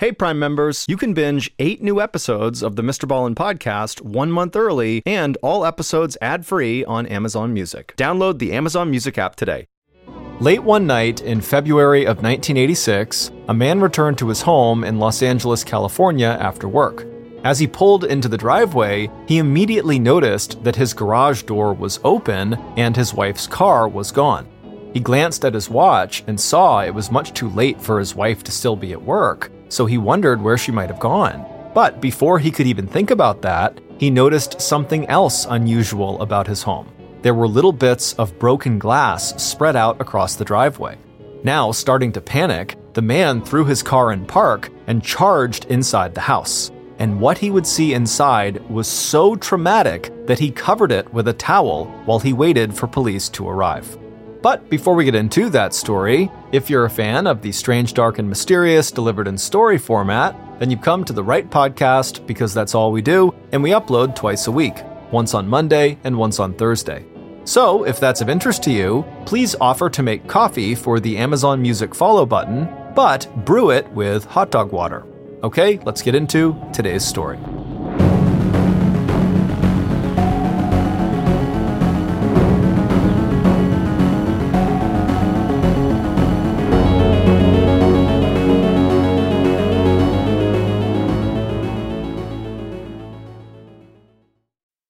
Hey, Prime members, you can binge eight new episodes of the Mr. Ballen podcast one month early and all episodes ad free on Amazon Music. Download the Amazon Music app today. Late one night in February of 1986, a man returned to his home in Los Angeles, California after work. As he pulled into the driveway, he immediately noticed that his garage door was open and his wife's car was gone. He glanced at his watch and saw it was much too late for his wife to still be at work so he wondered where she might have gone. But before he could even think about that, he noticed something else unusual about his home. There were little bits of broken glass spread out across the driveway. Now, starting to panic, the man threw his car in park and charged inside the house. And what he would see inside was so traumatic that he covered it with a towel while he waited for police to arrive. But before we get into that story, if you're a fan of the strange, dark, and mysterious delivered in story format, then you've come to the right podcast because that's all we do, and we upload twice a week, once on Monday and once on Thursday. So, if that's of interest to you, please offer to make coffee for the Amazon Music follow button, but brew it with hot dog water. Okay, let's get into today's story.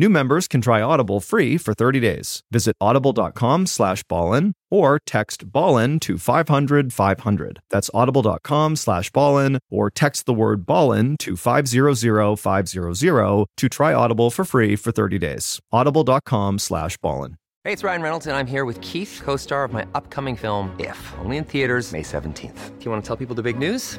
New members can try Audible free for 30 days. Visit audible.com slash ballen or text ballen to 500 500. That's audible.com slash ballen or text the word ballen to 500 500 to try Audible for free for 30 days. audible.com slash ballen. Hey, it's Ryan Reynolds, and I'm here with Keith, co-star of my upcoming film, If, only in theaters May 17th. Do you want to tell people the big news?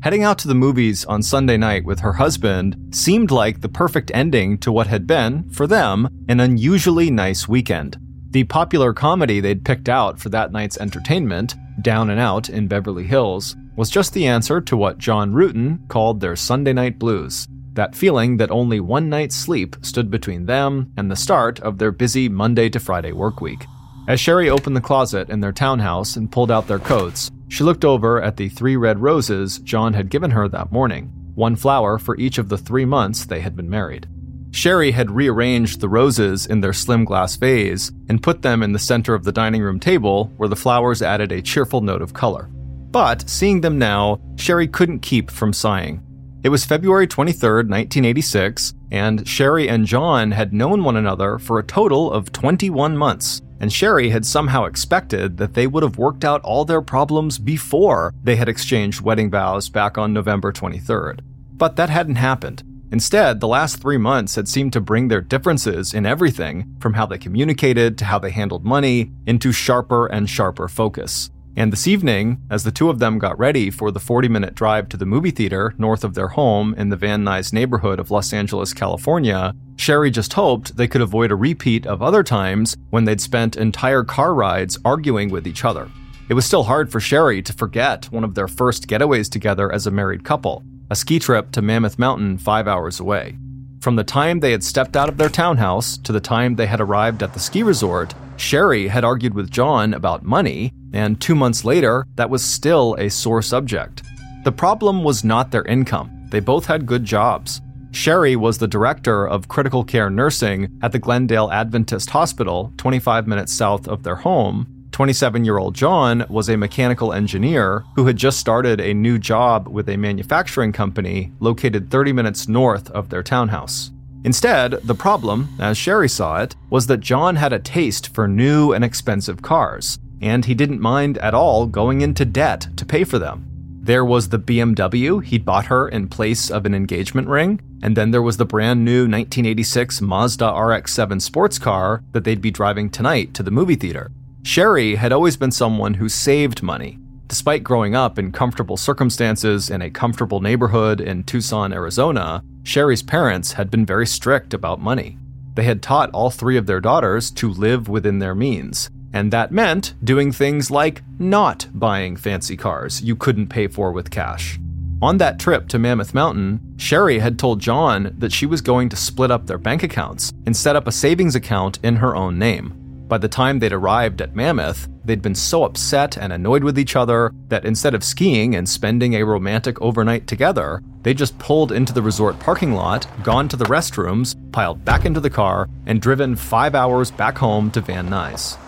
Heading out to the movies on Sunday night with her husband seemed like the perfect ending to what had been, for them, an unusually nice weekend. The popular comedy they'd picked out for that night's entertainment, Down and Out in Beverly Hills, was just the answer to what John Ruetten called their Sunday night blues. That feeling that only one night's sleep stood between them and the start of their busy Monday to Friday work week. As Sherry opened the closet in their townhouse and pulled out their coats, she looked over at the three red roses John had given her that morning, one flower for each of the three months they had been married. Sherry had rearranged the roses in their slim glass vase and put them in the center of the dining room table where the flowers added a cheerful note of color. But seeing them now, Sherry couldn't keep from sighing. It was February 23, 1986, and Sherry and John had known one another for a total of 21 months and Sherry had somehow expected that they would have worked out all their problems before they had exchanged wedding vows back on November 23rd. But that hadn't happened. Instead, the last three months had seemed to bring their differences in everything, from how they communicated to how they handled money, into sharper and sharper focus. And this evening, as the two of them got ready for the 40 minute drive to the movie theater north of their home in the Van Nuys neighborhood of Los Angeles, California, Sherry just hoped they could avoid a repeat of other times when they'd spent entire car rides arguing with each other. It was still hard for Sherry to forget one of their first getaways together as a married couple, a ski trip to Mammoth Mountain five hours away. From the time they had stepped out of their townhouse to the time they had arrived at the ski resort, Sherry had argued with John about money, and two months later, that was still a sore subject. The problem was not their income. They both had good jobs. Sherry was the director of critical care nursing at the Glendale Adventist Hospital, 25 minutes south of their home. 27 year old John was a mechanical engineer who had just started a new job with a manufacturing company located 30 minutes north of their townhouse. Instead, the problem, as Sherry saw it, was that John had a taste for new and expensive cars, and he didn't mind at all going into debt to pay for them. There was the BMW he'd bought her in place of an engagement ring, and then there was the brand new 1986 Mazda RX 7 sports car that they'd be driving tonight to the movie theater. Sherry had always been someone who saved money. Despite growing up in comfortable circumstances in a comfortable neighborhood in Tucson, Arizona, Sherry's parents had been very strict about money. They had taught all three of their daughters to live within their means, and that meant doing things like not buying fancy cars you couldn't pay for with cash. On that trip to Mammoth Mountain, Sherry had told John that she was going to split up their bank accounts and set up a savings account in her own name. By the time they'd arrived at Mammoth, they'd been so upset and annoyed with each other that instead of skiing and spending a romantic overnight together, they just pulled into the resort parking lot, gone to the restrooms, piled back into the car, and driven five hours back home to Van Nuys.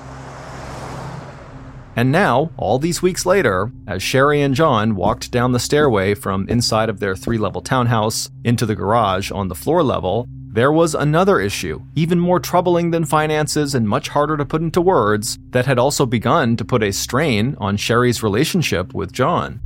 And now, all these weeks later, as Sherry and John walked down the stairway from inside of their three level townhouse into the garage on the floor level, there was another issue, even more troubling than finances and much harder to put into words, that had also begun to put a strain on Sherry's relationship with John.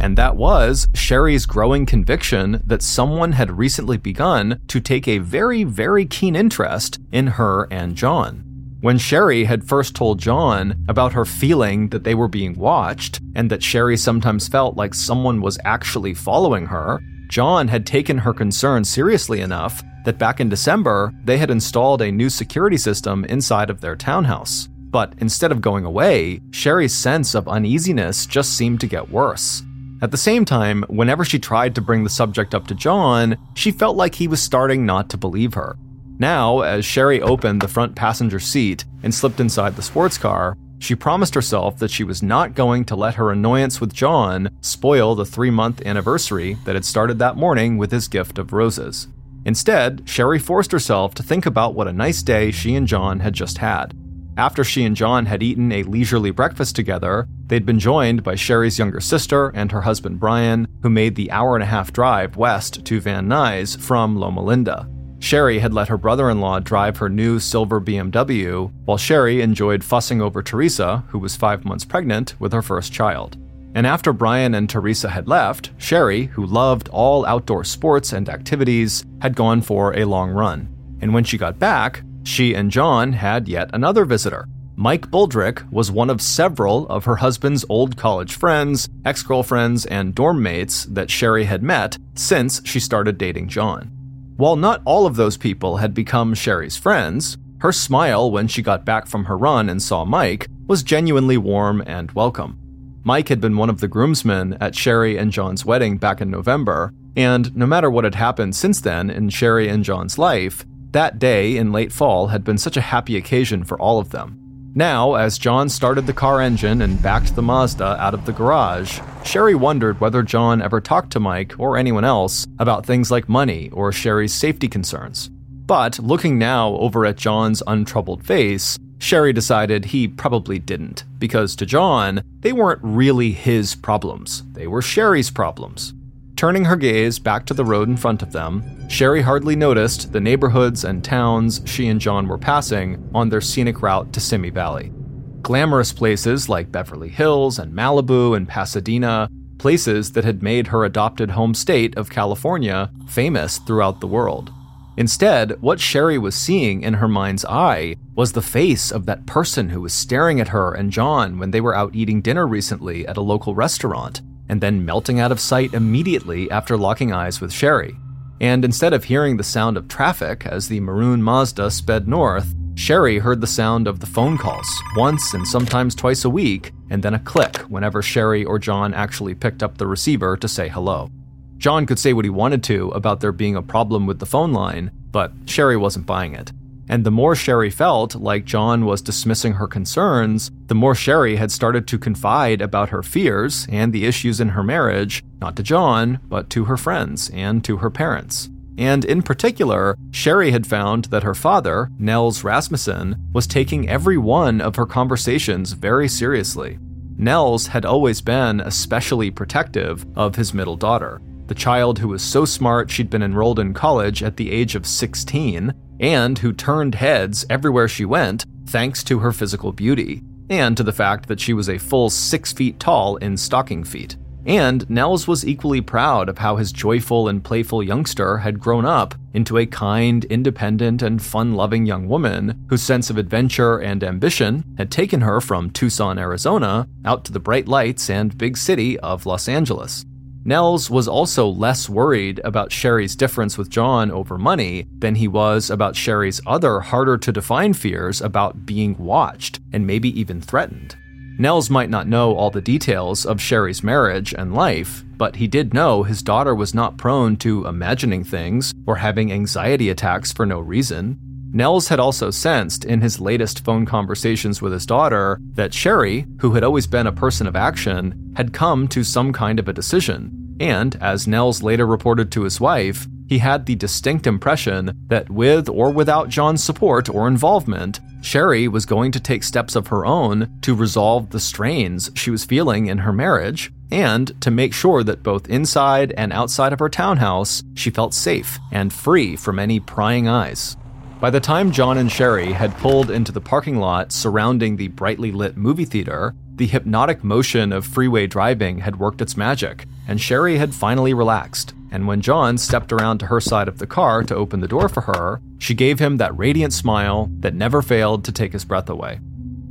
And that was Sherry's growing conviction that someone had recently begun to take a very, very keen interest in her and John. When Sherry had first told John about her feeling that they were being watched and that Sherry sometimes felt like someone was actually following her, John had taken her concern seriously enough that back in December, they had installed a new security system inside of their townhouse. But instead of going away, Sherry's sense of uneasiness just seemed to get worse. At the same time, whenever she tried to bring the subject up to John, she felt like he was starting not to believe her. Now, as Sherry opened the front passenger seat and slipped inside the sports car, she promised herself that she was not going to let her annoyance with John spoil the three month anniversary that had started that morning with his gift of roses. Instead, Sherry forced herself to think about what a nice day she and John had just had. After she and John had eaten a leisurely breakfast together, they'd been joined by Sherry's younger sister and her husband Brian, who made the hour and a half drive west to Van Nuys from Loma Linda. Sherry had let her brother in law drive her new silver BMW, while Sherry enjoyed fussing over Teresa, who was five months pregnant with her first child. And after Brian and Teresa had left, Sherry, who loved all outdoor sports and activities, had gone for a long run. And when she got back, she and John had yet another visitor. Mike Buldrick was one of several of her husband's old college friends, ex girlfriends, and dorm mates that Sherry had met since she started dating John. While not all of those people had become Sherry's friends, her smile when she got back from her run and saw Mike was genuinely warm and welcome. Mike had been one of the groomsmen at Sherry and John's wedding back in November, and no matter what had happened since then in Sherry and John's life, that day in late fall had been such a happy occasion for all of them. Now, as John started the car engine and backed the Mazda out of the garage, Sherry wondered whether John ever talked to Mike or anyone else about things like money or Sherry's safety concerns. But looking now over at John's untroubled face, Sherry decided he probably didn't, because to John, they weren't really his problems, they were Sherry's problems. Turning her gaze back to the road in front of them, Sherry hardly noticed the neighborhoods and towns she and John were passing on their scenic route to Simi Valley. Glamorous places like Beverly Hills and Malibu and Pasadena, places that had made her adopted home state of California famous throughout the world. Instead, what Sherry was seeing in her mind's eye was the face of that person who was staring at her and John when they were out eating dinner recently at a local restaurant and then melting out of sight immediately after locking eyes with Sherry. And instead of hearing the sound of traffic as the maroon Mazda sped north, Sherry heard the sound of the phone calls once and sometimes twice a week, and then a click whenever Sherry or John actually picked up the receiver to say hello. John could say what he wanted to about there being a problem with the phone line, but Sherry wasn't buying it. And the more Sherry felt like John was dismissing her concerns, the more Sherry had started to confide about her fears and the issues in her marriage, not to John, but to her friends and to her parents. And in particular, Sherry had found that her father, Nels Rasmussen, was taking every one of her conversations very seriously. Nels had always been especially protective of his middle daughter, the child who was so smart she'd been enrolled in college at the age of 16, and who turned heads everywhere she went thanks to her physical beauty, and to the fact that she was a full six feet tall in stocking feet. And Nels was equally proud of how his joyful and playful youngster had grown up into a kind, independent, and fun loving young woman whose sense of adventure and ambition had taken her from Tucson, Arizona, out to the bright lights and big city of Los Angeles. Nels was also less worried about Sherry's difference with John over money than he was about Sherry's other harder to define fears about being watched and maybe even threatened. Nels might not know all the details of Sherry's marriage and life, but he did know his daughter was not prone to imagining things or having anxiety attacks for no reason. Nels had also sensed in his latest phone conversations with his daughter that Sherry, who had always been a person of action, had come to some kind of a decision. And, as Nels later reported to his wife, he had the distinct impression that with or without John's support or involvement, Sherry was going to take steps of her own to resolve the strains she was feeling in her marriage and to make sure that both inside and outside of her townhouse, she felt safe and free from any prying eyes. By the time John and Sherry had pulled into the parking lot surrounding the brightly lit movie theater, the hypnotic motion of freeway driving had worked its magic, and Sherry had finally relaxed and when John stepped around to her side of the car to open the door for her, she gave him that radiant smile that never failed to take his breath away.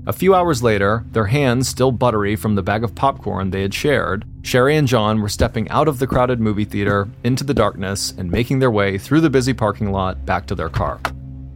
A few hours later, their hands still buttery from the bag of popcorn they had shared, Sherry and John were stepping out of the crowded movie theater into the darkness and making their way through the busy parking lot back to their car.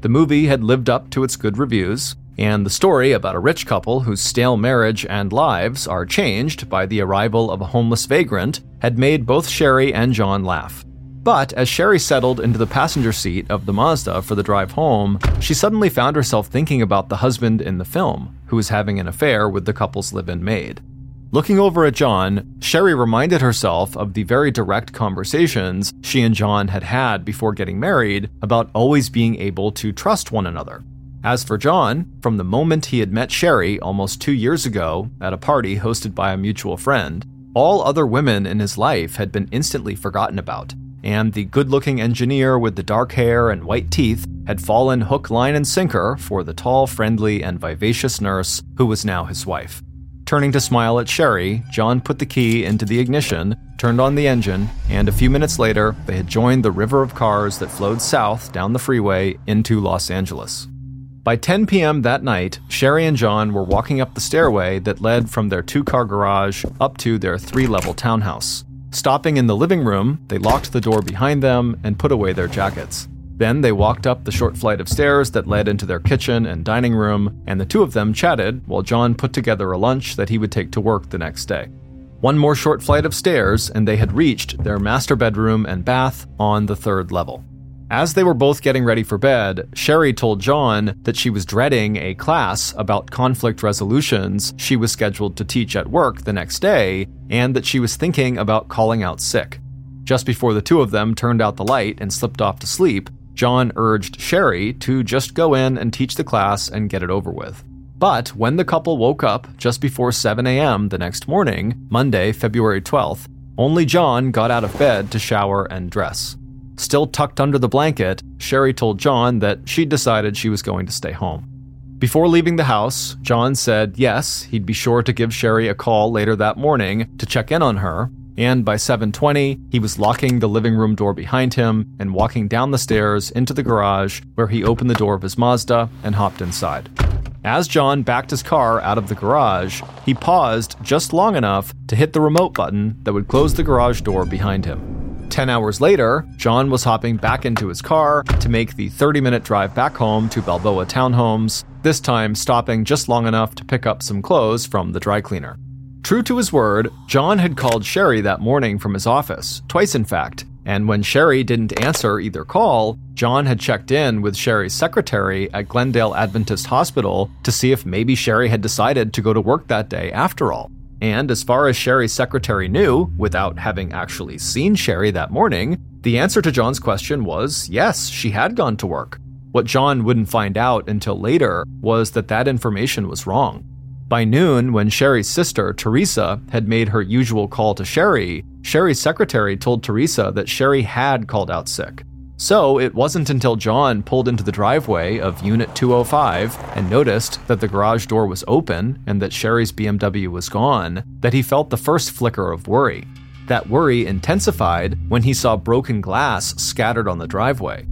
The movie had lived up to its good reviews, and the story about a rich couple whose stale marriage and lives are changed by the arrival of a homeless vagrant had made both Sherry and John laugh. But as Sherry settled into the passenger seat of the Mazda for the drive home, she suddenly found herself thinking about the husband in the film, who was having an affair with the couple's live in maid. Looking over at John, Sherry reminded herself of the very direct conversations she and John had had before getting married about always being able to trust one another. As for John, from the moment he had met Sherry almost two years ago at a party hosted by a mutual friend, all other women in his life had been instantly forgotten about, and the good looking engineer with the dark hair and white teeth had fallen hook, line, and sinker for the tall, friendly, and vivacious nurse who was now his wife. Turning to smile at Sherry, John put the key into the ignition, turned on the engine, and a few minutes later, they had joined the river of cars that flowed south down the freeway into Los Angeles. By 10 p.m. that night, Sherry and John were walking up the stairway that led from their two car garage up to their three level townhouse. Stopping in the living room, they locked the door behind them and put away their jackets. Then they walked up the short flight of stairs that led into their kitchen and dining room, and the two of them chatted while John put together a lunch that he would take to work the next day. One more short flight of stairs, and they had reached their master bedroom and bath on the third level. As they were both getting ready for bed, Sherry told John that she was dreading a class about conflict resolutions she was scheduled to teach at work the next day, and that she was thinking about calling out sick. Just before the two of them turned out the light and slipped off to sleep, John urged Sherry to just go in and teach the class and get it over with. But when the couple woke up just before 7 a.m. the next morning, Monday, February 12th, only John got out of bed to shower and dress. Still tucked under the blanket, Sherry told John that she'd decided she was going to stay home. Before leaving the house, John said yes, he'd be sure to give Sherry a call later that morning to check in on her, and by 7:20, he was locking the living room door behind him and walking down the stairs into the garage where he opened the door of his Mazda and hopped inside. As John backed his car out of the garage, he paused just long enough to hit the remote button that would close the garage door behind him. Ten hours later, John was hopping back into his car to make the 30 minute drive back home to Balboa Townhomes, this time stopping just long enough to pick up some clothes from the dry cleaner. True to his word, John had called Sherry that morning from his office, twice in fact, And when Sherry didn't answer either call, John had checked in with Sherry's secretary at Glendale Adventist Hospital to see if maybe Sherry had decided to go to work that day after all. And as far as Sherry's secretary knew, without having actually seen Sherry that morning, the answer to John's question was yes, she had gone to work. What John wouldn't find out until later was that that information was wrong. By noon, when Sherry's sister, Teresa, had made her usual call to Sherry, Sherry's secretary told Teresa that Sherry had called out sick. So it wasn't until John pulled into the driveway of Unit 205 and noticed that the garage door was open and that Sherry's BMW was gone that he felt the first flicker of worry. That worry intensified when he saw broken glass scattered on the driveway.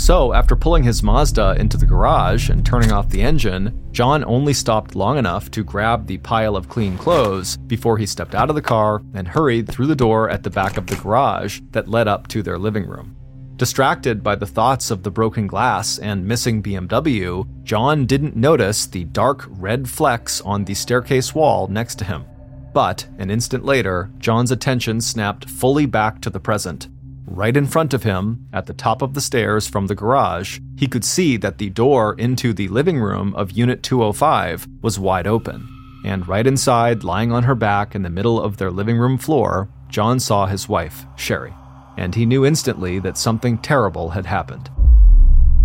So, after pulling his Mazda into the garage and turning off the engine, John only stopped long enough to grab the pile of clean clothes before he stepped out of the car and hurried through the door at the back of the garage that led up to their living room. Distracted by the thoughts of the broken glass and missing BMW, John didn't notice the dark red flecks on the staircase wall next to him. But an instant later, John's attention snapped fully back to the present Right in front of him, at the top of the stairs from the garage, he could see that the door into the living room of Unit 205 was wide open. And right inside, lying on her back in the middle of their living room floor, John saw his wife, Sherry. And he knew instantly that something terrible had happened.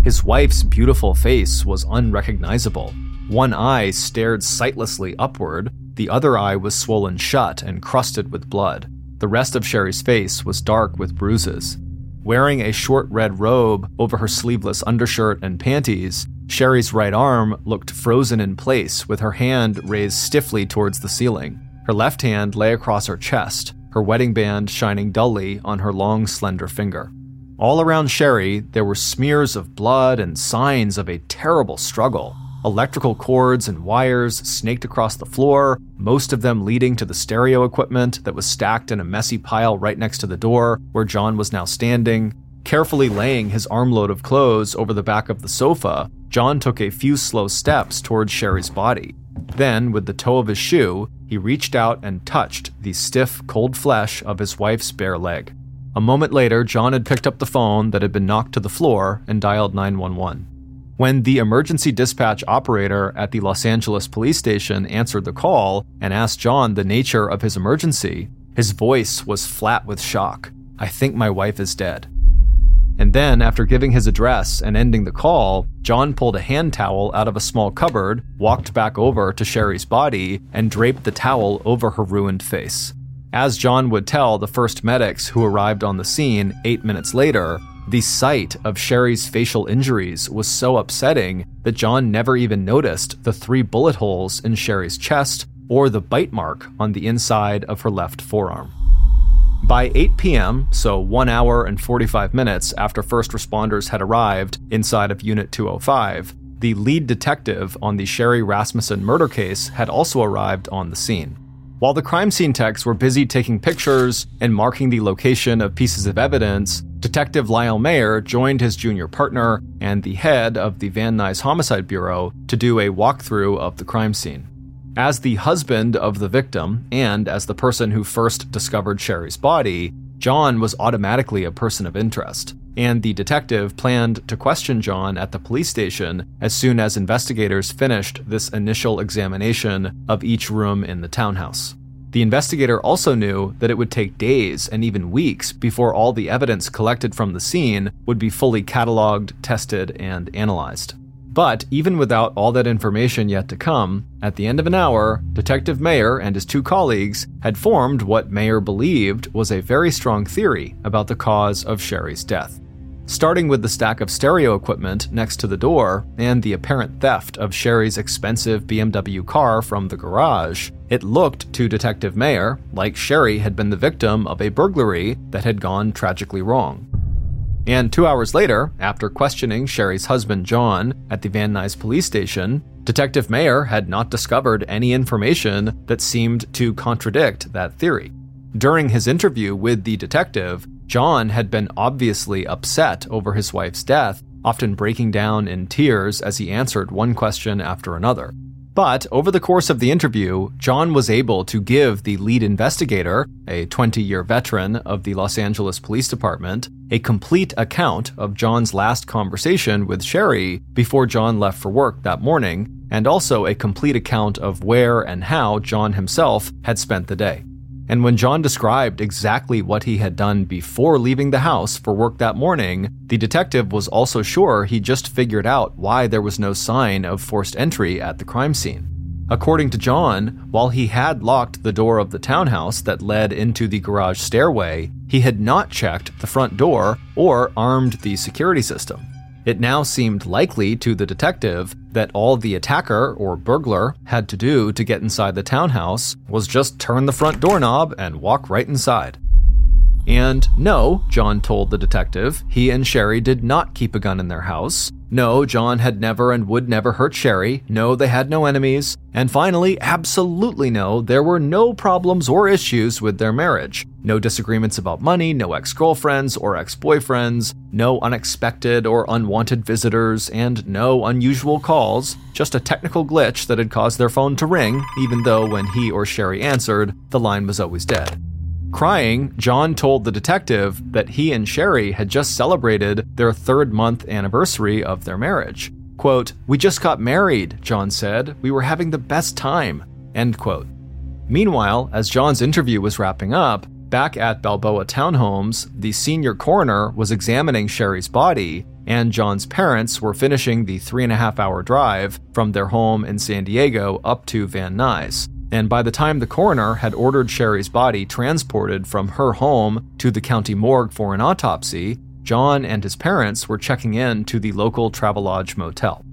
His wife's beautiful face was unrecognizable. One eye stared sightlessly upward, the other eye was swollen shut and crusted with blood. The rest of Sherry's face was dark with bruises. Wearing a short red robe over her sleeveless undershirt and panties, Sherry's right arm looked frozen in place with her hand raised stiffly towards the ceiling. Her left hand lay across her chest, her wedding band shining dully on her long, slender finger. All around Sherry, there were smears of blood and signs of a terrible struggle. Electrical cords and wires snaked across the floor, most of them leading to the stereo equipment that was stacked in a messy pile right next to the door where John was now standing. Carefully laying his armload of clothes over the back of the sofa, John took a few slow steps towards Sherry's body. Then, with the toe of his shoe, he reached out and touched the stiff, cold flesh of his wife's bare leg. A moment later, John had picked up the phone that had been knocked to the floor and dialed 911. When the emergency dispatch operator at the Los Angeles police station answered the call and asked John the nature of his emergency, his voice was flat with shock. I think my wife is dead. And then, after giving his address and ending the call, John pulled a hand towel out of a small cupboard, walked back over to Sherry's body, and draped the towel over her ruined face. As John would tell the first medics who arrived on the scene eight minutes later, the sight of Sherry's facial injuries was so upsetting that John never even noticed the three bullet holes in Sherry's chest or the bite mark on the inside of her left forearm. By 8 p.m., so one hour and 45 minutes after first responders had arrived inside of Unit 205, the lead detective on the Sherry Rasmussen murder case had also arrived on the scene. While the crime scene techs were busy taking pictures and marking the location of pieces of evidence, Detective Lyle Mayer joined his junior partner and the head of the Van Nuys Homicide Bureau to do a walkthrough of the crime scene. As the husband of the victim and as the person who first discovered Sherry's body, John was automatically a person of interest, and the detective planned to question John at the police station as soon as investigators finished this initial examination of each room in the townhouse. The investigator also knew that it would take days and even weeks before all the evidence collected from the scene would be fully cataloged, tested, and analyzed. But even without all that information yet to come, at the end of an hour, Detective Mayer and his two colleagues had formed what Mayer believed was a very strong theory about the cause of Sherry's death starting with the stack of stereo equipment next to the door and the apparent theft of Sherry's expensive BMW car from the garage, it looked to Detective Mayer like Sherry had been the victim of a burglary that had gone tragically wrong. And two hours later, after questioning Sherry's husband John at the Van Nuys police station, Detective Mayer had not discovered any information that seemed to contradict that theory. During his interview with the detective, John had been obviously upset over his wife's death, often breaking down in tears as he answered one question after another. But over the course of the interview, John was able to give the lead investigator, a 20 year veteran of the Los Angeles Police Department, a complete account of John's last conversation with Sherry before John left for work that morning, and also a complete account of where and how John himself had spent the day. And when John described exactly what he had done before leaving the house for work that morning, the detective was also sure he just figured out why there was no sign of forced entry at the crime scene. According to John, while he had locked the door of the townhouse that led into the garage stairway, he had not checked the front door or armed the security system. It now seemed likely to the detective that all the attacker or burglar had to do to get inside the townhouse was just turn the front doorknob and walk right inside. And no, John told the detective, he and Sherry did not keep a gun in their house. No, John had never and would never hurt Sherry. No, they had no enemies. And finally, absolutely no, there were no problems or issues with their marriage. No disagreements about money, no ex girlfriends or ex boyfriends, no unexpected or unwanted visitors, and no unusual calls. Just a technical glitch that had caused their phone to ring, even though when he or Sherry answered, the line was always dead. Crying, John told the detective that he and Sherry had just celebrated their third month anniversary of their marriage. Quote, We just got married, John said. We were having the best time. End quote. Meanwhile, as John's interview was wrapping up, back at Balboa Townhomes, the senior coroner was examining Sherry's body, and John's parents were finishing the three and a half hour drive from their home in San Diego up to Van Nuys and by the time the coroner had ordered Sherry's body transported from her home to the county morgue for an autopsy, John and his parents were checking in to the local Travelodge motel.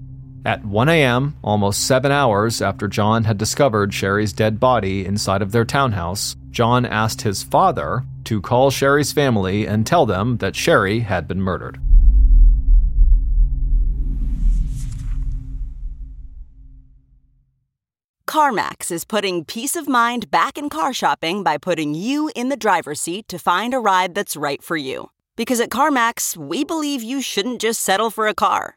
At 1 a.m., almost seven hours after John had discovered Sherry's dead body inside of their townhouse, John asked his father to call Sherry's family and tell them that Sherry had been murdered. CarMax is putting peace of mind back in car shopping by putting you in the driver's seat to find a ride that's right for you. Because at CarMax, we believe you shouldn't just settle for a car,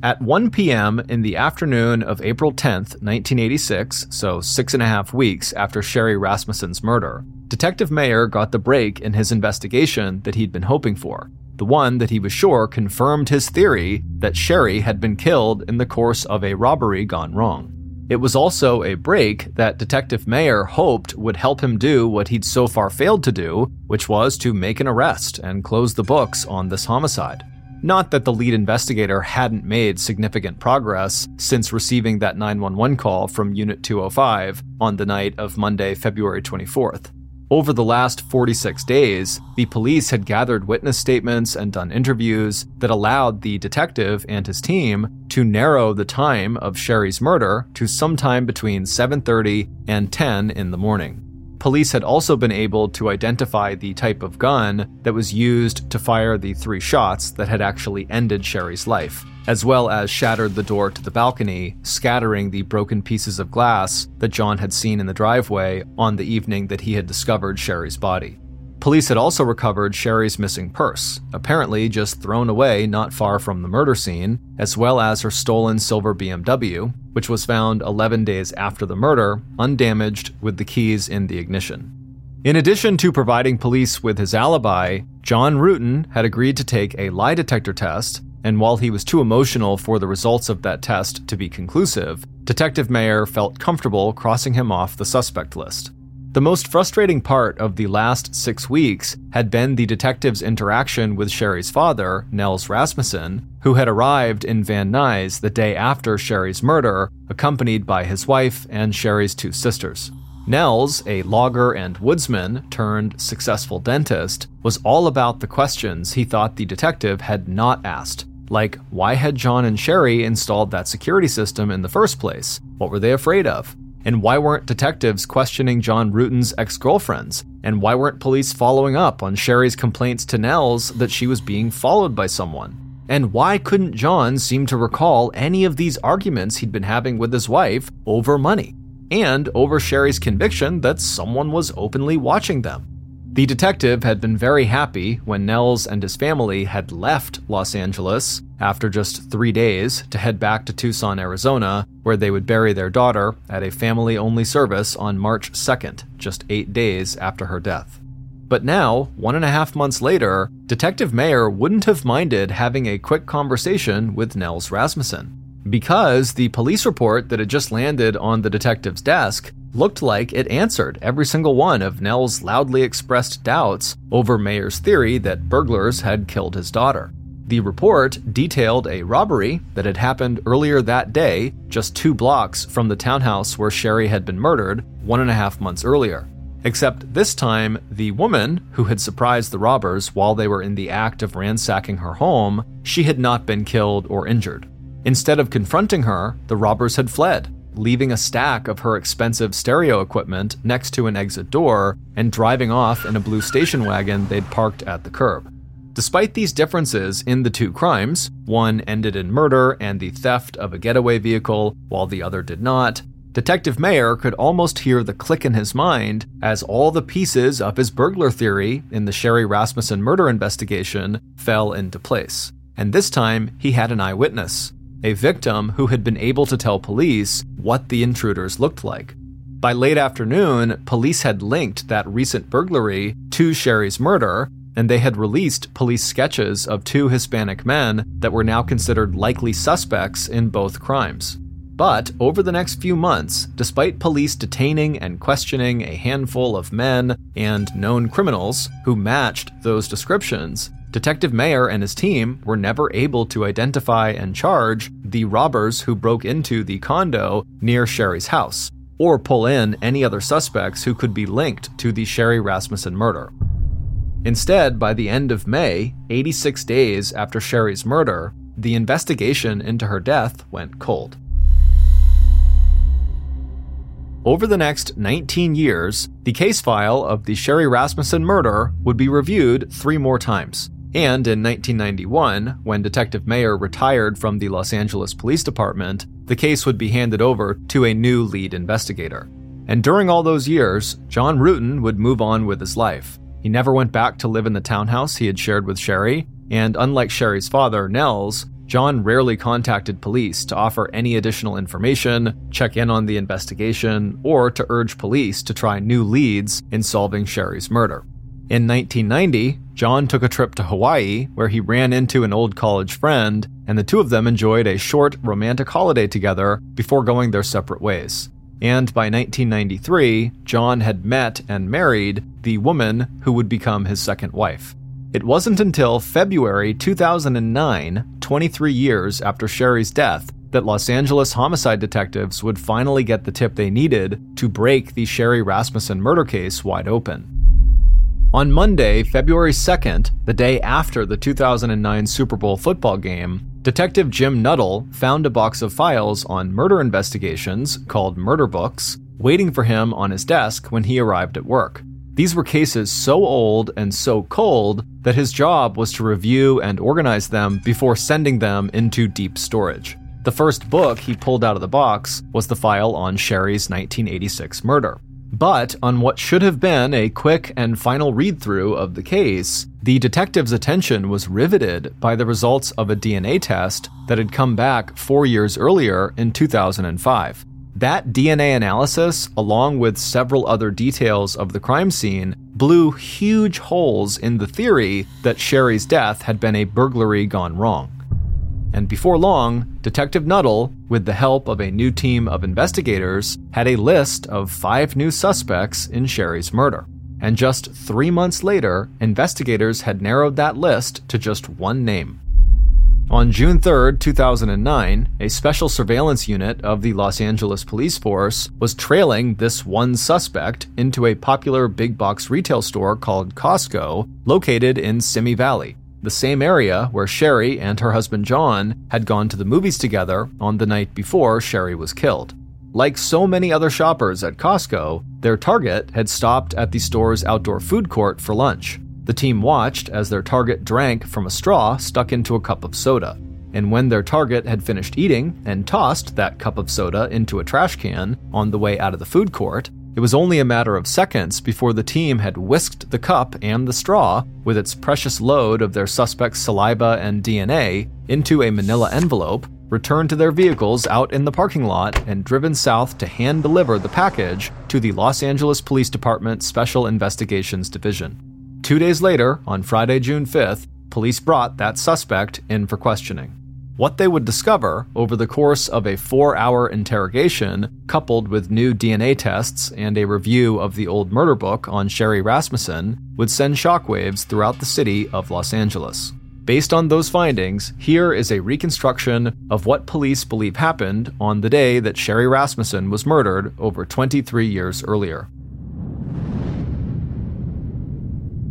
At 1 p.m. in the afternoon of April 10th, 1986, so six and a half weeks after Sherry Rasmussen's murder, Detective Mayer got the break in his investigation that he'd been hoping for the one that he was sure confirmed his theory that Sherry had been killed in the course of a robbery gone wrong. It was also a break that Detective Mayer hoped would help him do what he'd so far failed to do, which was to make an arrest and close the books on this homicide. Not that the lead investigator hadn't made significant progress since receiving that 911 call from Unit 205 on the night of Monday, February 24th. Over the last 46 days, the police had gathered witness statements and done interviews that allowed the detective and his team to narrow the time of Sherry's murder to sometime between 7:30 and 10 in the morning. Police had also been able to identify the type of gun that was used to fire the three shots that had actually ended Sherry's life as well as shattered the door to the balcony, scattering the broken pieces of glass that John had seen in the driveway on the evening that he had discovered Sherry's body. Police had also recovered Sherry's missing purse, apparently just thrown away not far from the murder scene, as well as her stolen silver BMW, which was found 11 days after the murder, undamaged with the keys in the ignition. In addition to providing police with his alibi, John Ruetten had agreed to take a lie detector test and while he was too emotional for the results of that test to be conclusive, Detective Mayer felt comfortable crossing him off the suspect list. The most frustrating part of the last six weeks had been the detective's interaction with Sherry's father, Nels Rasmussen, who had arrived in Van Nuys the day after Sherry's murder, accompanied by his wife and Sherry's two sisters. Nels, a logger and woodsman turned successful dentist, was all about the questions he thought the detective had not asked. Like, why had John and Sherry installed that security system in the first place? What were they afraid of? And why weren't detectives questioning John Ruetten's ex girlfriends? And why weren't police following up on Sherry's complaints to Nels that she was being followed by someone? And why couldn't John seem to recall any of these arguments he'd been having with his wife over money? And over Sherry's conviction that someone was openly watching them? The detective had been very happy when Nels and his family had left Los Angeles after just three days to head back to Tucson, Arizona, where they would bury their daughter at a family only service on March 2nd, just eight days after her death. But now, one and a half months later, Detective Mayer wouldn't have minded having a quick conversation with Nels Rasmussen. Because the police report that had just landed on the detective's desk looked like it answered every single one of Nels' loudly expressed doubts over Mayer's theory that burglars had killed his daughter. The report detailed a robbery that had happened earlier that day, just two blocks from the townhouse where Sherry had been murdered one and a half months earlier. Except this time, the woman who had surprised the robbers while they were in the act of ransacking her home, she had not been killed or injured. Instead of confronting her, the robbers had fled, leaving a stack of her expensive stereo equipment next to an exit door and driving off in a blue station wagon they'd parked at the curb. Despite these differences in the two crimes, one ended in murder and the theft of a getaway vehicle, while the other did not, Detective Mayer could almost hear the click in his mind as all the pieces of his burglar theory in the Sherry Rasmussen murder investigation fell into place. And this time, he had an eyewitness, a victim who had been able to tell police what the intruders looked like. By late afternoon, police had linked that recent burglary to Sherry's murder, and they had released police sketches of two Hispanic men that were now considered likely suspects in both crimes. But over the next few months, despite police detaining and questioning a handful of men and known criminals who matched those descriptions, Detective Mayer and his team were never able to identify and charge the robbers who broke into the condo near Sherry's house, or pull in any other suspects who could be linked to the Sherry Rasmussen murder. Instead, by the end of May, 86 days after Sherry's murder, the investigation into her death went cold. Over the next 19 years, the case file of the Sherry Rasmussen murder would be reviewed three more times. And in 1991, when Detective Mayer retired from the Los Angeles Police Department, the case would be handed over to a new lead investigator. And during all those years, John Ruetten would move on with his life. He never went back to live in the townhouse he had shared with Sherry, and unlike Sherry's father, Nels, John rarely contacted police to offer any additional information, check in on the investigation, or to urge police to try new leads in solving Sherry's murder. In 1990, John took a trip to Hawaii where he ran into an old college friend, and the two of them enjoyed a short romantic holiday together before going their separate ways. And by 1993, John had met and married the woman who would become his second wife. It wasn't until February 2009, 23 years after Sherry's death, that Los Angeles homicide detectives would finally get the tip they needed to break the Sherry Rasmussen murder case wide open. On Monday, February 2nd, the day after the 2009 Super Bowl football game, Detective Jim Nuttall found a box of files on murder investigations called Murder Books waiting for him on his desk when he arrived at work. These were cases so old and so cold that his job was to review and organize them before sending them into deep storage. The first book he pulled out of the box was the file on Sherry's 1986 murder. But on what should have been a quick and final read through of the case, the detective's attention was riveted by the results of a DNA test that had come back four years earlier in 2005. That DNA analysis, along with several other details of the crime scene, blew huge holes in the theory that Sherry's death had been a burglary gone wrong. And before long, Detective Nuttall, with the help of a new team of investigators, had a list of five new suspects in Sherry's murder. And just three months later, investigators had narrowed that list to just one name on June 3, 2009, a special surveillance unit of the Los Angeles Police Force was trailing this one suspect into a popular big box retail store called Costco, located in Simi Valley, the same area where Sherry and her husband John had gone to the movies together on the night before Sherry was killed. Like so many other shoppers at Costco, their target had stopped at the store's outdoor food court for lunch. The team watched as their target drank from a straw stuck into a cup of soda. And when their target had finished eating and tossed that cup of soda into a trash can on the way out of the food court, it was only a matter of seconds before the team had whisked the cup and the straw, with its precious load of their suspect's saliva and DNA, into a manila envelope, returned to their vehicles out in the parking lot, and driven south to hand deliver the package to the Los Angeles Police Department Special Investigations Division. Two days later, on Friday, June 5th, police brought that suspect in for questioning. What they would discover over the course of a four hour interrogation, coupled with new DNA tests and a review of the old murder book on Sherry Rasmussen, would send shockwaves throughout the city of Los Angeles. Based on those findings, here is a reconstruction of what police believe happened on the day that Sherry Rasmussen was murdered over 23 years earlier.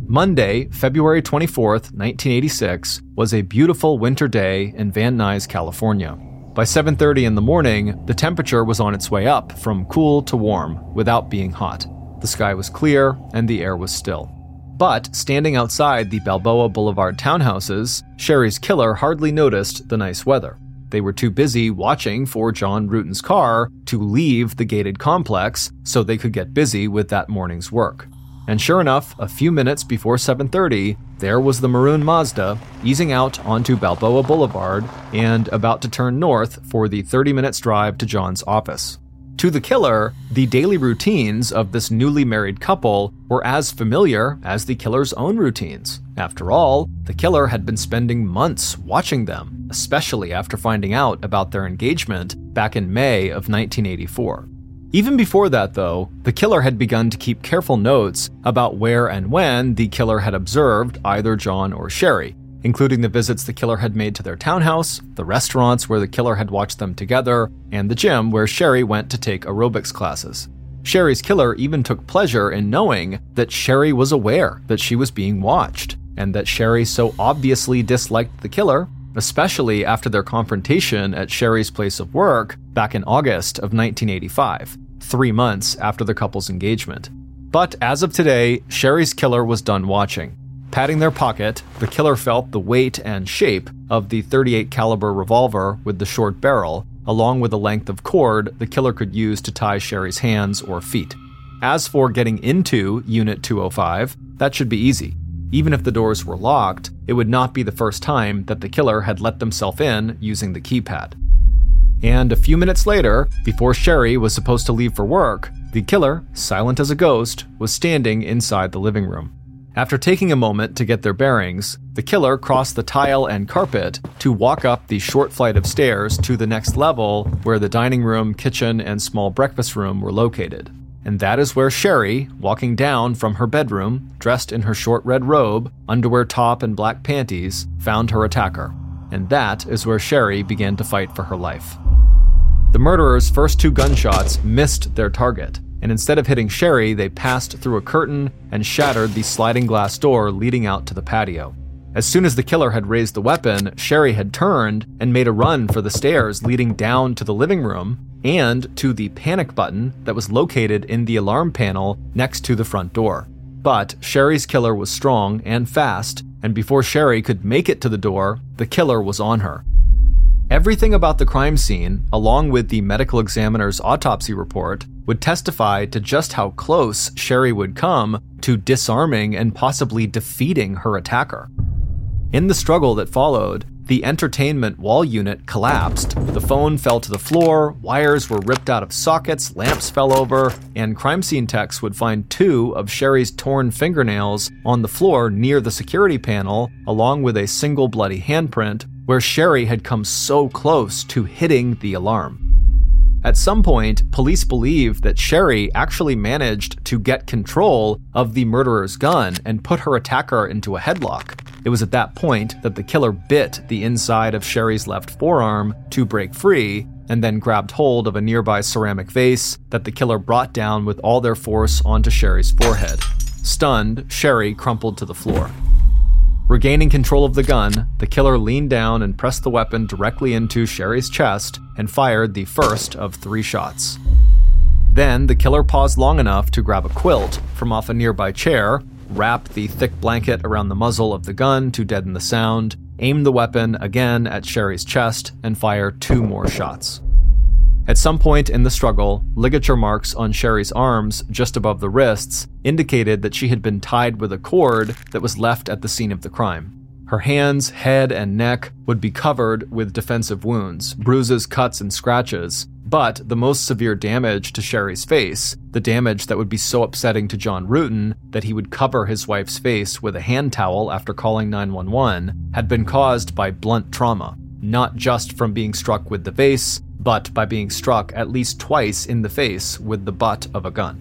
Monday, February 24th, 1986, was a beautiful winter day in Van Nuys, California. By 7:30 in the morning, the temperature was on its way up from cool to warm without being hot. The sky was clear and the air was still. But standing outside the Balboa Boulevard townhouses, Sherry's killer hardly noticed the nice weather. They were too busy watching for John Ruetten's car to leave the gated complex so they could get busy with that morning's work. And sure enough, a few minutes before 7:30, there was the maroon Mazda easing out onto Balboa Boulevard and about to turn north for the 30 minutes drive to John's office. To the killer, the daily routines of this newly married couple were as familiar as the killer's own routines. After all, the killer had been spending months watching them, especially after finding out about their engagement back in May of 1984. Even before that, though, the killer had begun to keep careful notes about where and when the killer had observed either John or Sherry, including the visits the killer had made to their townhouse, the restaurants where the killer had watched them together, and the gym where Sherry went to take aerobics classes. Sherry's killer even took pleasure in knowing that Sherry was aware that she was being watched, and that Sherry so obviously disliked the killer especially after their confrontation at Sherry's place of work back in August of 1985, three months after the couple's engagement. But as of today, Sherry's killer was done watching. Patting their pocket, the killer felt the weight and shape of the 38 caliber revolver with the short barrel, along with the length of cord the killer could use to tie Sherry's hands or feet. As for getting into Unit 205, that should be easy. Even if the doors were locked, it would not be the first time that the killer had let themselves in using the keypad. And a few minutes later, before Sherry was supposed to leave for work, the killer, silent as a ghost, was standing inside the living room. After taking a moment to get their bearings, the killer crossed the tile and carpet to walk up the short flight of stairs to the next level where the dining room, kitchen, and small breakfast room were located. And that is where Sherry, walking down from her bedroom, dressed in her short red robe, underwear top, and black panties, found her attacker. And that is where Sherry began to fight for her life. The murderer's first two gunshots missed their target, and instead of hitting Sherry, they passed through a curtain and shattered the sliding glass door leading out to the patio. As soon as the killer had raised the weapon, Sherry had turned and made a run for the stairs leading down to the living room and to the panic button that was located in the alarm panel next to the front door. But Sherry's killer was strong and fast, and before Sherry could make it to the door, the killer was on her. Everything about the crime scene, along with the medical examiner's autopsy report, would testify to just how close Sherry would come to disarming and possibly defeating her attacker. In the struggle that followed, the entertainment wall unit collapsed, the phone fell to the floor, wires were ripped out of sockets, lamps fell over, and crime scene techs would find two of Sherry's torn fingernails on the floor near the security panel, along with a single bloody handprint, where Sherry had come so close to hitting the alarm. At some point, police believe that Sherry actually managed to get control of the murderer's gun and put her attacker into a headlock. It was at that point that the killer bit the inside of Sherry's left forearm to break free and then grabbed hold of a nearby ceramic vase that the killer brought down with all their force onto Sherry's forehead. Stunned, Sherry crumpled to the floor. Regaining control of the gun, the killer leaned down and pressed the weapon directly into Sherry's chest and fired the first of three shots. Then the killer paused long enough to grab a quilt from off a nearby chair, wrap the thick blanket around the muzzle of the gun to deaden the sound, aim the weapon again at Sherry's chest, and fire two more shots. At some point in the struggle, ligature marks on Sherry's arms, just above the wrists, indicated that she had been tied with a cord that was left at the scene of the crime. Her hands, head, and neck would be covered with defensive wounds, bruises, cuts, and scratches, but the most severe damage to Sherry's face, the damage that would be so upsetting to John Ruetten that he would cover his wife's face with a hand towel after calling 911, had been caused by blunt trauma, not just from being struck with the vase, but by being struck at least twice in the face with the butt of a gun.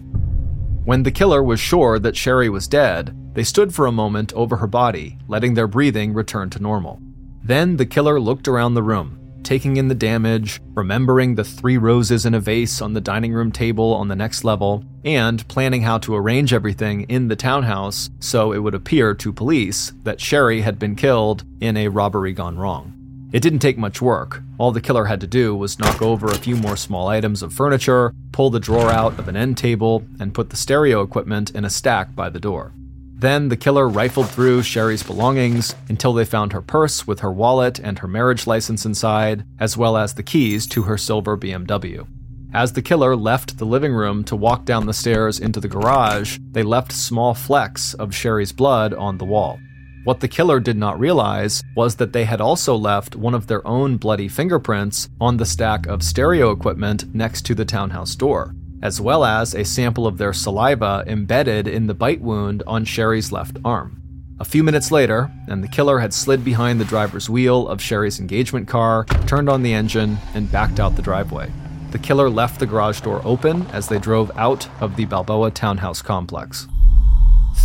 When the killer was sure that Sherry was dead, they stood for a moment over her body, letting their breathing return to normal. Then the killer looked around the room, taking in the damage, remembering the three roses in a vase on the dining room table on the next level, and planning how to arrange everything in the townhouse so it would appear to police that Sherry had been killed in a robbery gone wrong. It didn't take much work. All the killer had to do was knock over a few more small items of furniture, pull the drawer out of an end table, and put the stereo equipment in a stack by the door. Then the killer rifled through Sherry's belongings until they found her purse with her wallet and her marriage license inside, as well as the keys to her silver BMW. As the killer left the living room to walk down the stairs into the garage, they left small flecks of Sherry's blood on the wall. What the killer did not realize was that they had also left one of their own bloody fingerprints on the stack of stereo equipment next to the townhouse door, as well as a sample of their saliva embedded in the bite wound on Sherry's left arm. A few minutes later, and the killer had slid behind the driver's wheel of Sherry's engagement car, turned on the engine, and backed out the driveway. The killer left the garage door open as they drove out of the Balboa townhouse complex.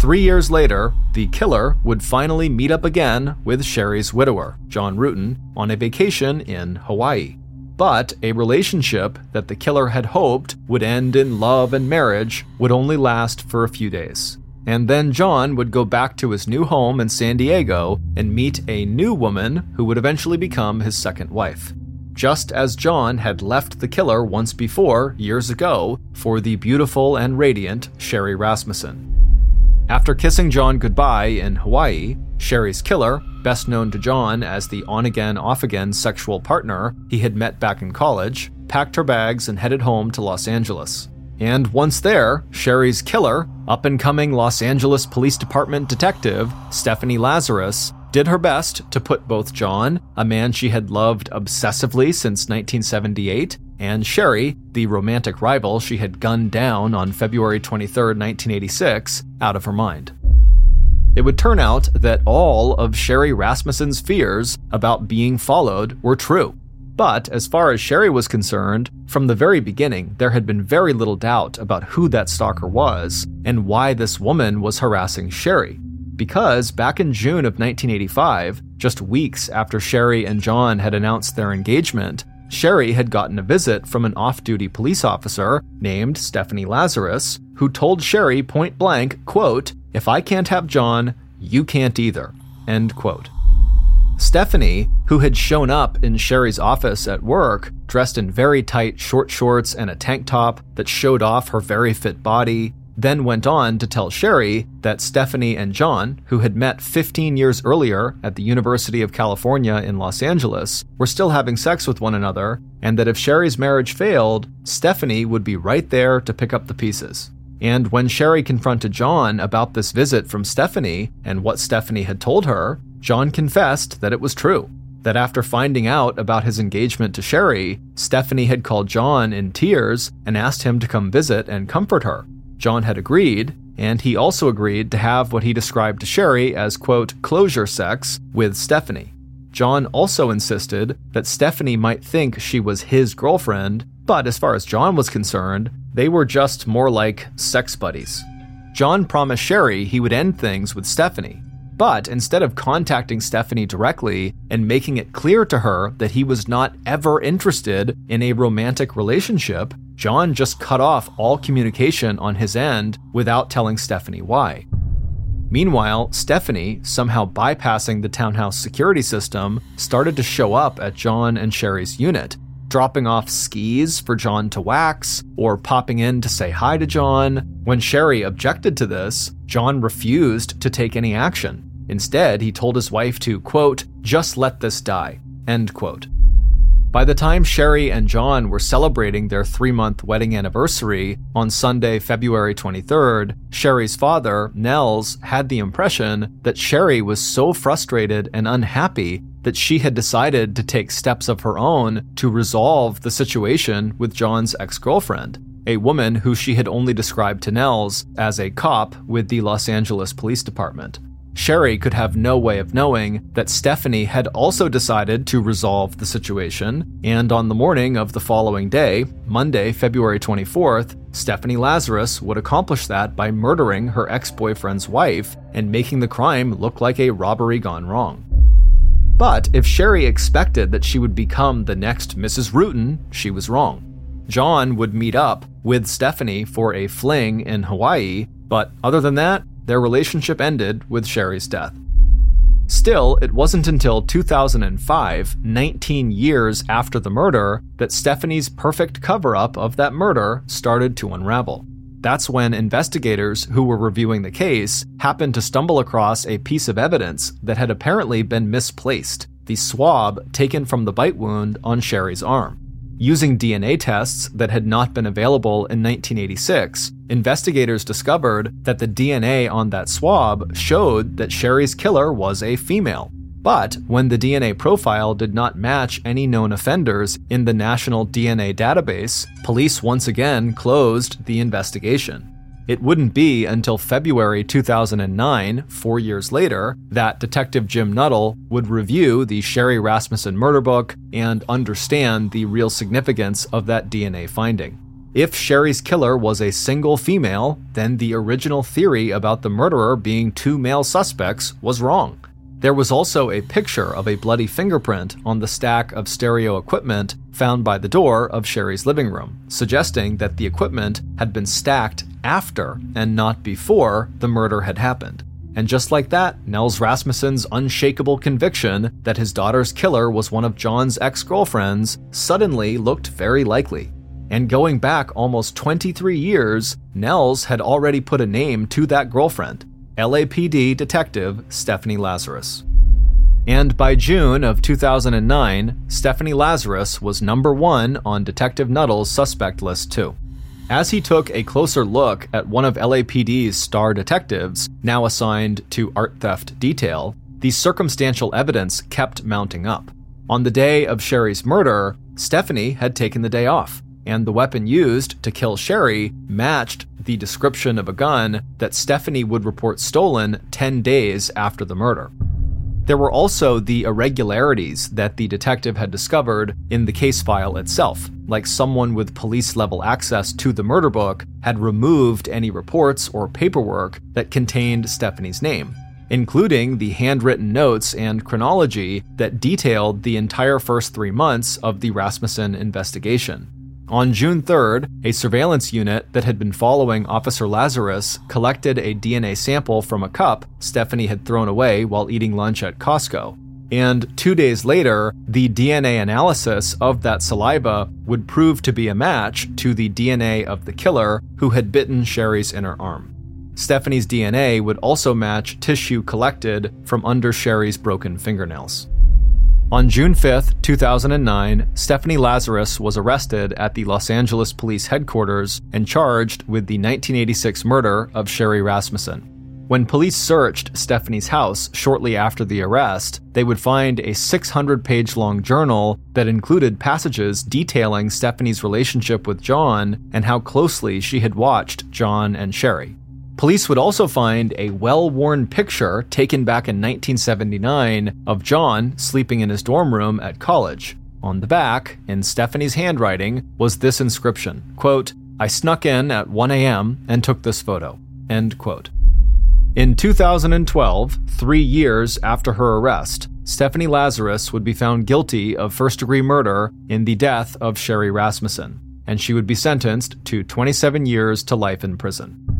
Three years later, the killer would finally meet up again with Sherry's widower, John Ruetten, on a vacation in Hawaii. But a relationship that the killer had hoped would end in love and marriage would only last for a few days. And then John would go back to his new home in San Diego and meet a new woman who would eventually become his second wife. Just as John had left the killer once before, years ago, for the beautiful and radiant Sherry Rasmussen. After kissing John goodbye in Hawaii, Sherry's killer, best known to John as the on again, off again sexual partner he had met back in college, packed her bags and headed home to Los Angeles. And once there, Sherry's killer, up and coming Los Angeles Police Department detective Stephanie Lazarus, did her best to put both John, a man she had loved obsessively since 1978, and Sherry, the romantic rival she had gunned down on February 23, 1986, out of her mind. It would turn out that all of Sherry Rasmussen's fears about being followed were true. But as far as Sherry was concerned, from the very beginning, there had been very little doubt about who that stalker was and why this woman was harassing Sherry. Because back in June of 1985, just weeks after Sherry and John had announced their engagement, Sherry had gotten a visit from an off duty police officer named Stephanie Lazarus, who told Sherry point blank, quote, If I can't have John, you can't either. End quote. Stephanie, who had shown up in Sherry's office at work, dressed in very tight short shorts and a tank top that showed off her very fit body, then went on to tell Sherry that Stephanie and John, who had met 15 years earlier at the University of California in Los Angeles, were still having sex with one another, and that if Sherry's marriage failed, Stephanie would be right there to pick up the pieces. And when Sherry confronted John about this visit from Stephanie and what Stephanie had told her, John confessed that it was true. That after finding out about his engagement to Sherry, Stephanie had called John in tears and asked him to come visit and comfort her. John had agreed, and he also agreed to have what he described to Sherry as, quote, closure sex with Stephanie. John also insisted that Stephanie might think she was his girlfriend, but as far as John was concerned, they were just more like sex buddies. John promised Sherry he would end things with Stephanie, but instead of contacting Stephanie directly and making it clear to her that he was not ever interested in a romantic relationship, John just cut off all communication on his end without telling Stephanie why. Meanwhile, Stephanie, somehow bypassing the townhouse security system, started to show up at John and Sherry's unit, dropping off skis for John to wax or popping in to say hi to John. When Sherry objected to this, John refused to take any action. Instead, he told his wife to, quote, just let this die, end quote. By the time Sherry and John were celebrating their three month wedding anniversary on Sunday, February 23rd, Sherry's father, Nels, had the impression that Sherry was so frustrated and unhappy that she had decided to take steps of her own to resolve the situation with John's ex girlfriend, a woman who she had only described to Nels as a cop with the Los Angeles Police Department. Sherry could have no way of knowing that Stephanie had also decided to resolve the situation, and on the morning of the following day, Monday, February 24th, Stephanie Lazarus would accomplish that by murdering her ex boyfriend's wife and making the crime look like a robbery gone wrong. But if Sherry expected that she would become the next Mrs. Ruetten, she was wrong. John would meet up with Stephanie for a fling in Hawaii, but other than that, their relationship ended with Sherry's death. Still, it wasn't until 2005, 19 years after the murder, that Stephanie's perfect cover up of that murder started to unravel. That's when investigators who were reviewing the case happened to stumble across a piece of evidence that had apparently been misplaced the swab taken from the bite wound on Sherry's arm. Using DNA tests that had not been available in 1986, investigators discovered that the DNA on that swab showed that Sherry's killer was a female. But when the DNA profile did not match any known offenders in the National DNA Database, police once again closed the investigation. It wouldn't be until February 2009, four years later, that Detective Jim Nuttall would review the Sherry Rasmussen murder book and understand the real significance of that DNA finding. If Sherry's killer was a single female, then the original theory about the murderer being two male suspects was wrong. There was also a picture of a bloody fingerprint on the stack of stereo equipment found by the door of Sherry's living room, suggesting that the equipment had been stacked after and not before the murder had happened. And just like that, Nels Rasmussen's unshakable conviction that his daughter's killer was one of John's ex girlfriends suddenly looked very likely. And going back almost 23 years, Nels had already put a name to that girlfriend LAPD Detective Stephanie Lazarus. And by June of 2009, Stephanie Lazarus was number one on Detective Nuttall's suspect list, too. As he took a closer look at one of LAPD's star detectives, now assigned to art theft detail, the circumstantial evidence kept mounting up. On the day of Sherry's murder, Stephanie had taken the day off, and the weapon used to kill Sherry matched the description of a gun that Stephanie would report stolen 10 days after the murder. There were also the irregularities that the detective had discovered in the case file itself, like someone with police level access to the murder book had removed any reports or paperwork that contained Stephanie's name, including the handwritten notes and chronology that detailed the entire first three months of the Rasmussen investigation. On June 3rd, a surveillance unit that had been following Officer Lazarus collected a DNA sample from a cup Stephanie had thrown away while eating lunch at Costco. And two days later, the DNA analysis of that saliva would prove to be a match to the DNA of the killer who had bitten Sherry's inner arm. Stephanie's DNA would also match tissue collected from under Sherry's broken fingernails. On June 5, 2009, Stephanie Lazarus was arrested at the Los Angeles Police Headquarters and charged with the 1986 murder of Sherry Rasmussen. When police searched Stephanie's house shortly after the arrest, they would find a 600 page long journal that included passages detailing Stephanie's relationship with John and how closely she had watched John and Sherry. Police would also find a well worn picture taken back in 1979 of John sleeping in his dorm room at college. On the back, in Stephanie's handwriting, was this inscription quote, I snuck in at 1 a.m. and took this photo. End quote. In 2012, three years after her arrest, Stephanie Lazarus would be found guilty of first degree murder in the death of Sherry Rasmussen, and she would be sentenced to 27 years to life in prison.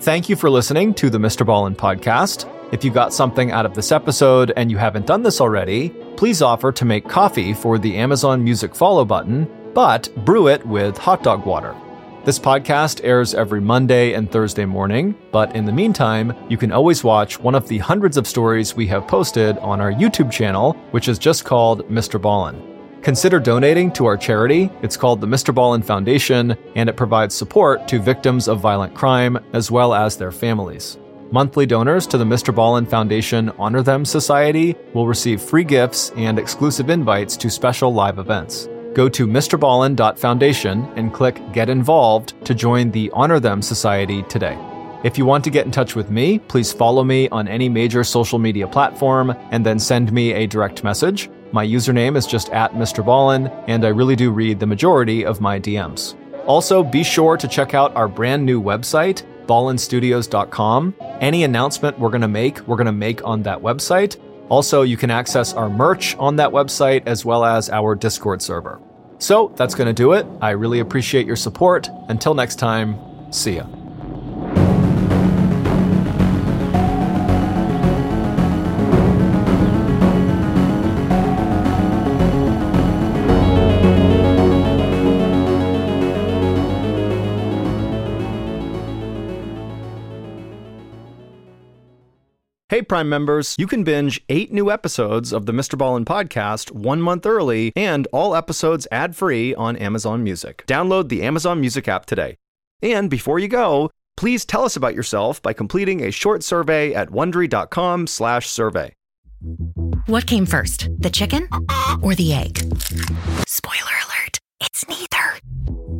Thank you for listening to the Mr. Ballen podcast. If you got something out of this episode and you haven't done this already, please offer to make coffee for the Amazon Music follow button, but brew it with hot dog water. This podcast airs every Monday and Thursday morning, but in the meantime, you can always watch one of the hundreds of stories we have posted on our YouTube channel, which is just called Mr. Ballen. Consider donating to our charity. It's called the Mr. Ballen Foundation, and it provides support to victims of violent crime as well as their families. Monthly donors to the Mr. Ballen Foundation Honor Them Society will receive free gifts and exclusive invites to special live events. Go to mrballen.foundation and click Get Involved to join the Honor Them Society today. If you want to get in touch with me, please follow me on any major social media platform and then send me a direct message. My username is just at Mr. Ballen, and I really do read the majority of my DMs. Also, be sure to check out our brand new website, ballenstudios.com. Any announcement we're going to make, we're going to make on that website. Also, you can access our merch on that website as well as our Discord server. So, that's going to do it. I really appreciate your support. Until next time, see ya. Hey, Prime members, you can binge eight new episodes of the Mr. Ballen podcast one month early and all episodes ad free on Amazon Music. Download the Amazon Music app today. And before you go, please tell us about yourself by completing a short survey at wondery.com/slash survey. What came first, the chicken or the egg? Spoiler alert, it's neither.